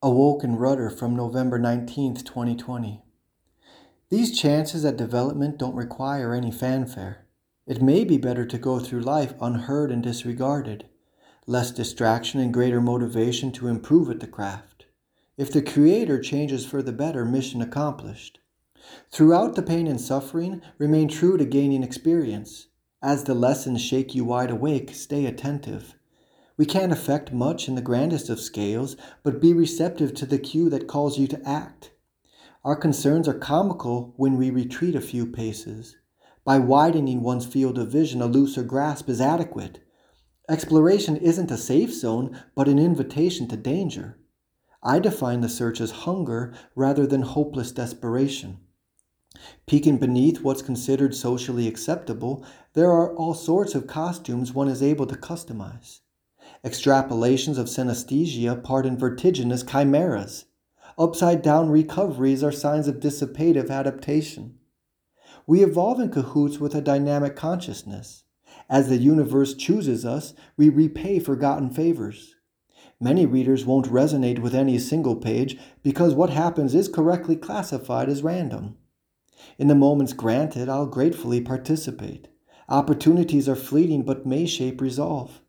Awoken Rudder from November 19th, 2020. These chances at development don't require any fanfare. It may be better to go through life unheard and disregarded. Less distraction and greater motivation to improve at the craft. If the Creator changes for the better, mission accomplished. Throughout the pain and suffering, remain true to gaining experience. As the lessons shake you wide awake, stay attentive. We can't affect much in the grandest of scales, but be receptive to the cue that calls you to act. Our concerns are comical when we retreat a few paces. By widening one's field of vision, a looser grasp is adequate. Exploration isn't a safe zone, but an invitation to danger. I define the search as hunger rather than hopeless desperation. Peeking beneath what's considered socially acceptable, there are all sorts of costumes one is able to customize. Extrapolations of synesthesia pardon vertiginous chimeras. Upside down recoveries are signs of dissipative adaptation. We evolve in cahoots with a dynamic consciousness. As the universe chooses us, we repay forgotten favors. Many readers won't resonate with any single page because what happens is correctly classified as random. In the moments granted, I'll gratefully participate. Opportunities are fleeting but may shape resolve.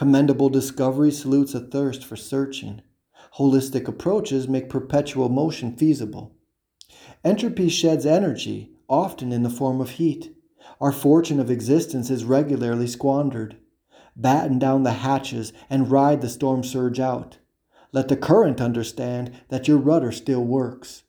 Commendable discovery salutes a thirst for searching. Holistic approaches make perpetual motion feasible. Entropy sheds energy, often in the form of heat. Our fortune of existence is regularly squandered. Batten down the hatches and ride the storm surge out. Let the current understand that your rudder still works.